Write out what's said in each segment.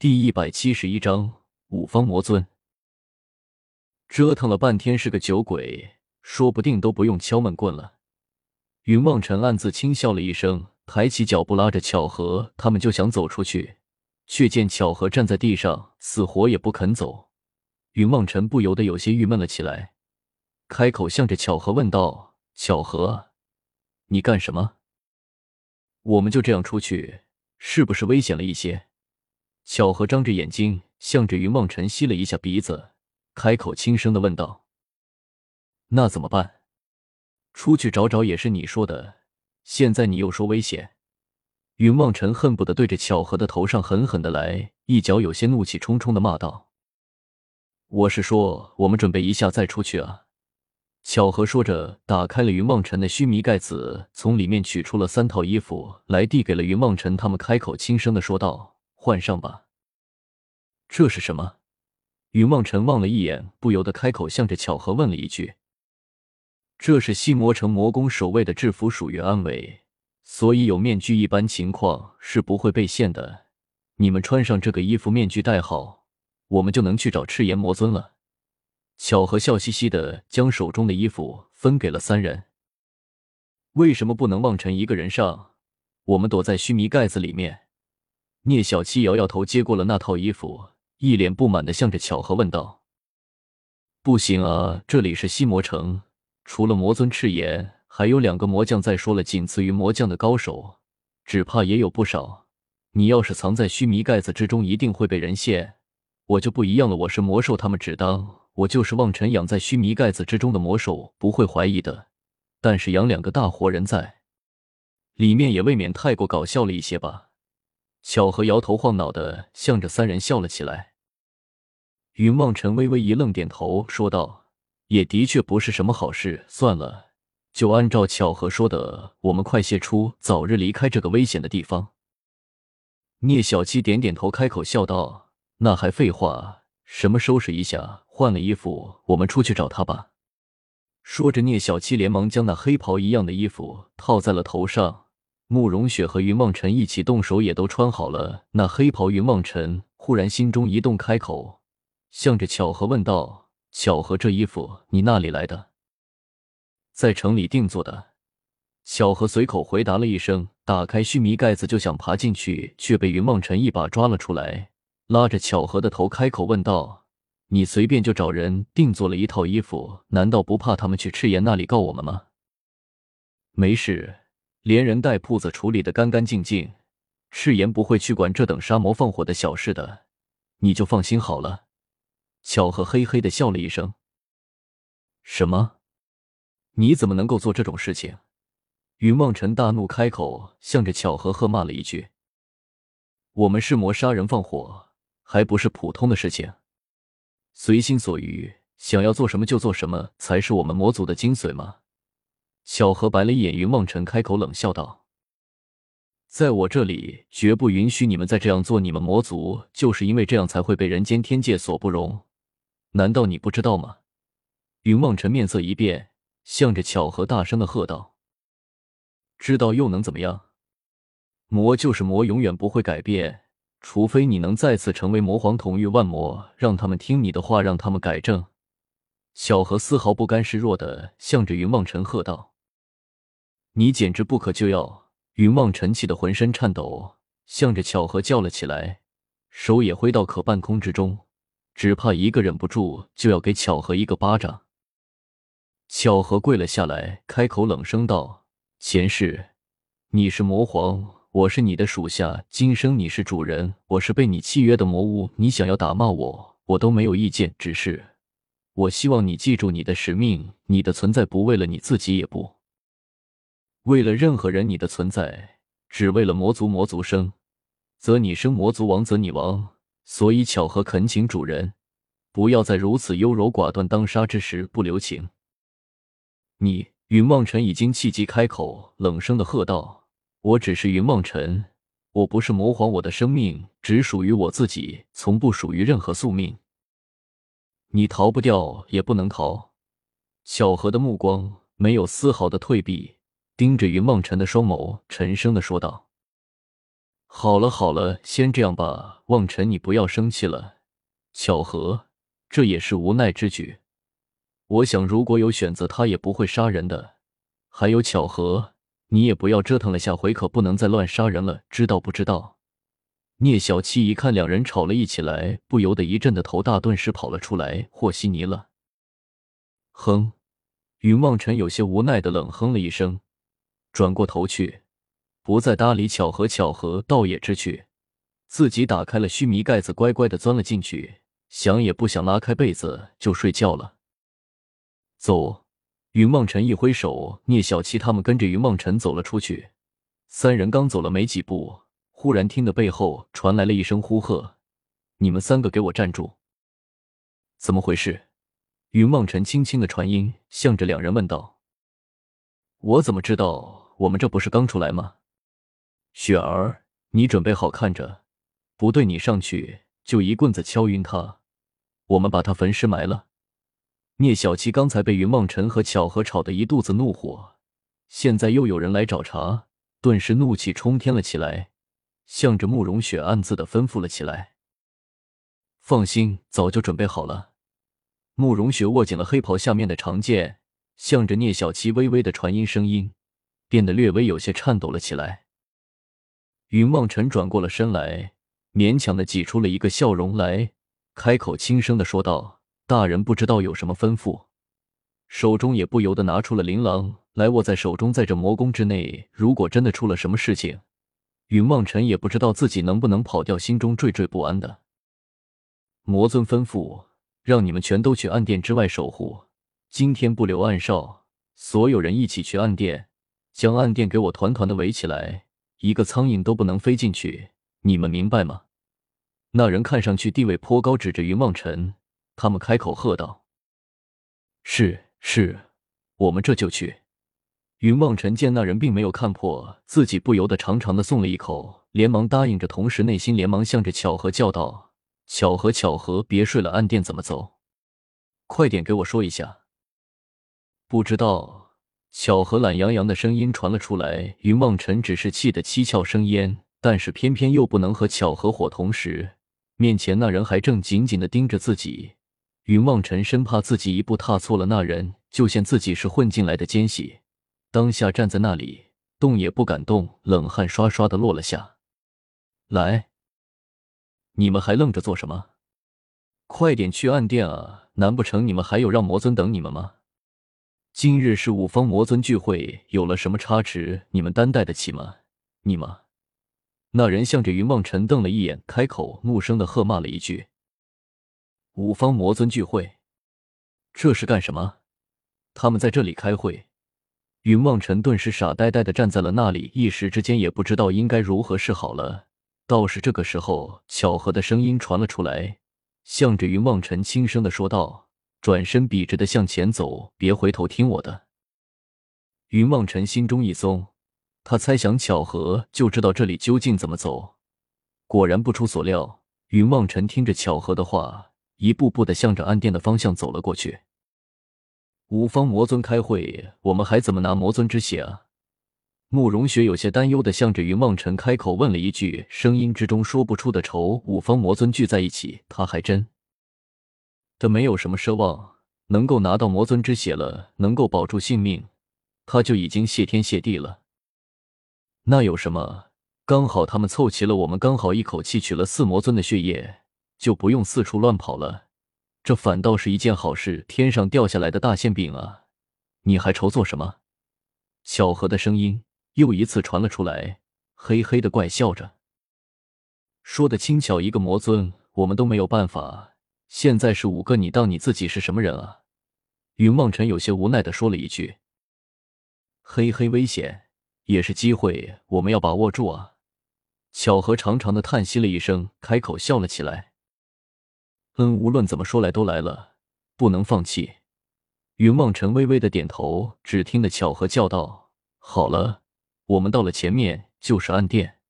第一百七十一章五方魔尊。折腾了半天是个酒鬼，说不定都不用敲闷棍了。云望尘暗自轻笑了一声，抬起脚步拉着巧合他们就想走出去，却见巧合站在地上，死活也不肯走。云望尘不由得有些郁闷了起来，开口向着巧合问道：“巧合，你干什么？我们就这样出去，是不是危险了一些？”巧合张着眼睛，向着云望尘吸了一下鼻子，开口轻声的问道：“那怎么办？出去找找也是你说的，现在你又说危险。”云望尘恨不得对着巧合的头上狠狠的来一脚，有些怒气冲冲的骂道：“我是说，我们准备一下再出去啊！”巧合说着，打开了云望尘的须弥盖子，从里面取出了三套衣服来，递给了云望尘。他们开口轻声的说道。换上吧。这是什么？云望尘望了一眼，不由得开口，向着巧合问了一句：“这是西魔城魔宫守卫的制服，属于安危，所以有面具，一般情况是不会被现的。你们穿上这个衣服，面具戴好，我们就能去找赤炎魔尊了。”巧合笑嘻嘻的将手中的衣服分给了三人。为什么不能望尘一个人上？我们躲在须弥盖子里面。聂小七摇摇头，接过了那套衣服，一脸不满的向着巧合问道：“不行啊，这里是西魔城，除了魔尊赤炎，还有两个魔将。再说了，仅次于魔将的高手，只怕也有不少。你要是藏在须弥盖子之中，一定会被人现。我就不一样了，我是魔兽，他们只当我就是望尘养在须弥盖子之中的魔兽，不会怀疑的。但是养两个大活人在里面，也未免太过搞笑了一些吧。”巧合摇头晃脑的向着三人笑了起来。云望尘微微一愣，点头说道：“也的确不是什么好事。算了，就按照巧合说的，我们快些出，早日离开这个危险的地方。”聂小七点点头，开口笑道：“那还废话？什么收拾一下，换了衣服，我们出去找他吧。”说着，聂小七连忙将那黑袍一样的衣服套在了头上。慕容雪和云望尘一起动手，也都穿好了那黑袍。云望尘忽然心中一动，开口向着巧合问道：“巧合，这衣服你那里来的？”在城里定做的。巧合随口回答了一声，打开须弥盖子就想爬进去，却被云望尘一把抓了出来，拉着巧合的头开口问道：“你随便就找人定做了一套衣服，难道不怕他们去赤炎那里告我们吗？”没事。连人带铺子处理的干干净净，赤炎不会去管这等杀魔放火的小事的，你就放心好了。巧合嘿嘿的笑了一声。什么？你怎么能够做这种事情？云望尘大怒，开口向着巧合喝骂了一句：“我们是魔杀人放火，还不是普通的事情？随心所欲，想要做什么就做什么，才是我们魔族的精髓吗？”小何白了一眼云望尘，开口冷笑道：“在我这里，绝不允许你们再这样做。你们魔族就是因为这样，才会被人间天界所不容。难道你不知道吗？”云望尘面色一变，向着巧合大声的喝道：“知道又能怎么样？魔就是魔，永远不会改变，除非你能再次成为魔皇，统御万魔，让他们听你的话，让他们改正。”巧合丝毫不甘示弱的向着云望尘喝道。你简直不可救药！云望尘气得浑身颤抖，向着巧合叫了起来，手也挥到可半空之中，只怕一个忍不住就要给巧合一个巴掌。巧合跪了下来，开口冷声道：“前世你是魔皇，我是你的属下；今生你是主人，我是被你契约的魔物。你想要打骂我，我都没有意见。只是，我希望你记住你的使命，你的存在不为了你自己，也不。”为了任何人，你的存在只为了魔族，魔族生则你生，魔族亡则你亡。所以巧合恳请主人，不要再如此优柔寡断，当杀之时不留情。你云望尘已经气急开口，冷声的喝道：“我只是云望尘，我不是魔皇，我的生命只属于我自己，从不属于任何宿命。你逃不掉，也不能逃。”巧合的目光没有丝毫的退避。盯着云梦辰的双眸，沉声的说道：“好了好了，先这样吧，望尘，你不要生气了。巧合，这也是无奈之举。我想，如果有选择，他也不会杀人的。还有巧合，你也不要折腾了，下回可不能再乱杀人了，知道不知道？聂小七一看两人吵了一起来，不由得一阵的头大，顿时跑了出来，和稀泥了。哼，云望尘有些无奈的冷哼了一声，转过头去，不再搭理巧合。巧合倒也知趣，自己打开了须弥盖子，乖乖的钻了进去，想也不想拉开被子就睡觉了。走，云梦辰一挥手，聂小七他们跟着云梦辰走了出去。三人刚走了没几步。忽然听得背后传来了一声呼喝：“你们三个给我站住！”怎么回事？云梦辰轻轻的传音，向着两人问道：“我怎么知道？我们这不是刚出来吗？”雪儿，你准备好看着，不对，你上去就一棍子敲晕他，我们把他焚尸埋了。聂小七刚才被云望尘和巧合吵得一肚子怒火，现在又有人来找茬，顿时怒气冲天了起来。向着慕容雪暗自的吩咐了起来。放心，早就准备好了。慕容雪握紧了黑袍下面的长剑，向着聂小七微微的传音，声音变得略微有些颤抖了起来。云望尘转过了身来，勉强的挤出了一个笑容来，开口轻声的说道：“大人不知道有什么吩咐。”手中也不由得拿出了琳琅来握在手中，在这魔宫之内，如果真的出了什么事情。云望尘也不知道自己能不能跑掉，心中惴惴不安的。魔尊吩咐，让你们全都去暗殿之外守护，今天不留暗哨，所有人一起去暗殿，将暗殿给我团团的围起来，一个苍蝇都不能飞进去，你们明白吗？那人看上去地位颇高，指着云望尘，他们开口喝道：“是是，我们这就去。”云望尘见那人并没有看破自己，不由得长长的松了一口，连忙答应着，同时内心连忙向着巧合叫道：“巧合，巧合，别睡了，暗殿怎么走？快点给我说一下。”不知道。巧合懒洋洋的声音传了出来。云望尘只是气得七窍生烟，但是偏偏又不能和巧合火同时。面前那人还正紧紧的盯着自己，云望尘生怕自己一步踏错了，那人就嫌自己是混进来的奸细。当下站在那里，动也不敢动，冷汗刷刷的落了下来。你们还愣着做什么？快点去暗殿啊！难不成你们还有让魔尊等你们吗？今日是五方魔尊聚会，有了什么差池，你们担待得起吗？你吗……那人向着云望尘瞪了一眼，开口怒声的喝骂了一句：“五方魔尊聚会，这是干什么？他们在这里开会？”云望尘顿时傻呆呆的站在了那里，一时之间也不知道应该如何是好了。倒是这个时候，巧合的声音传了出来，向着云望尘轻声的说道：“转身笔直的向前走，别回头，听我的。”云望尘心中一松，他猜想巧合就知道这里究竟怎么走。果然不出所料，云望尘听着巧合的话，一步步的向着暗殿的方向走了过去。五方魔尊开会，我们还怎么拿魔尊之血啊？慕容雪有些担忧的向着云望尘开口问了一句，声音之中说不出的愁。五方魔尊聚在一起，他还真他没有什么奢望，能够拿到魔尊之血了，能够保住性命，他就已经谢天谢地了。那有什么？刚好他们凑齐了，我们刚好一口气取了四魔尊的血液，就不用四处乱跑了。这反倒是一件好事，天上掉下来的大馅饼啊！你还愁做什么？巧合的声音又一次传了出来，嘿嘿的怪笑着，说的轻巧。一个魔尊，我们都没有办法。现在是五个，你当你自己是什么人啊？云梦辰有些无奈的说了一句：“嘿嘿，危险也是机会，我们要把握住啊！”巧合长长的叹息了一声，开口笑了起来。嗯，无论怎么说来都来了，不能放弃。云梦辰微微的点头，只听得巧合叫道：“好了，我们到了前面就是暗殿。”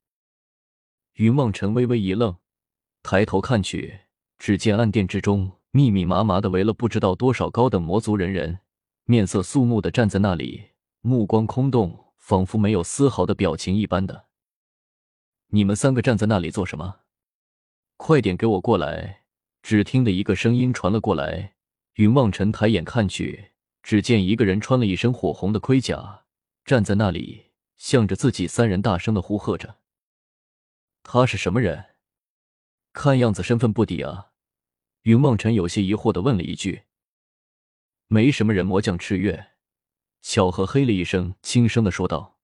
云梦辰微微一愣，抬头看去，只见暗殿之中密密麻麻的围了不知道多少高等魔族人人，面色肃穆的站在那里，目光空洞，仿佛没有丝毫的表情一般的。你们三个站在那里做什么？快点给我过来！只听得一个声音传了过来。云望尘抬眼看去，只见一个人穿了一身火红的盔甲，站在那里，向着自己三人大声的呼喝着。他是什么人？看样子身份不低啊！云梦尘有些疑惑的问了一句。没什么人，魔将赤月。巧合嘿了一声，轻声的说道。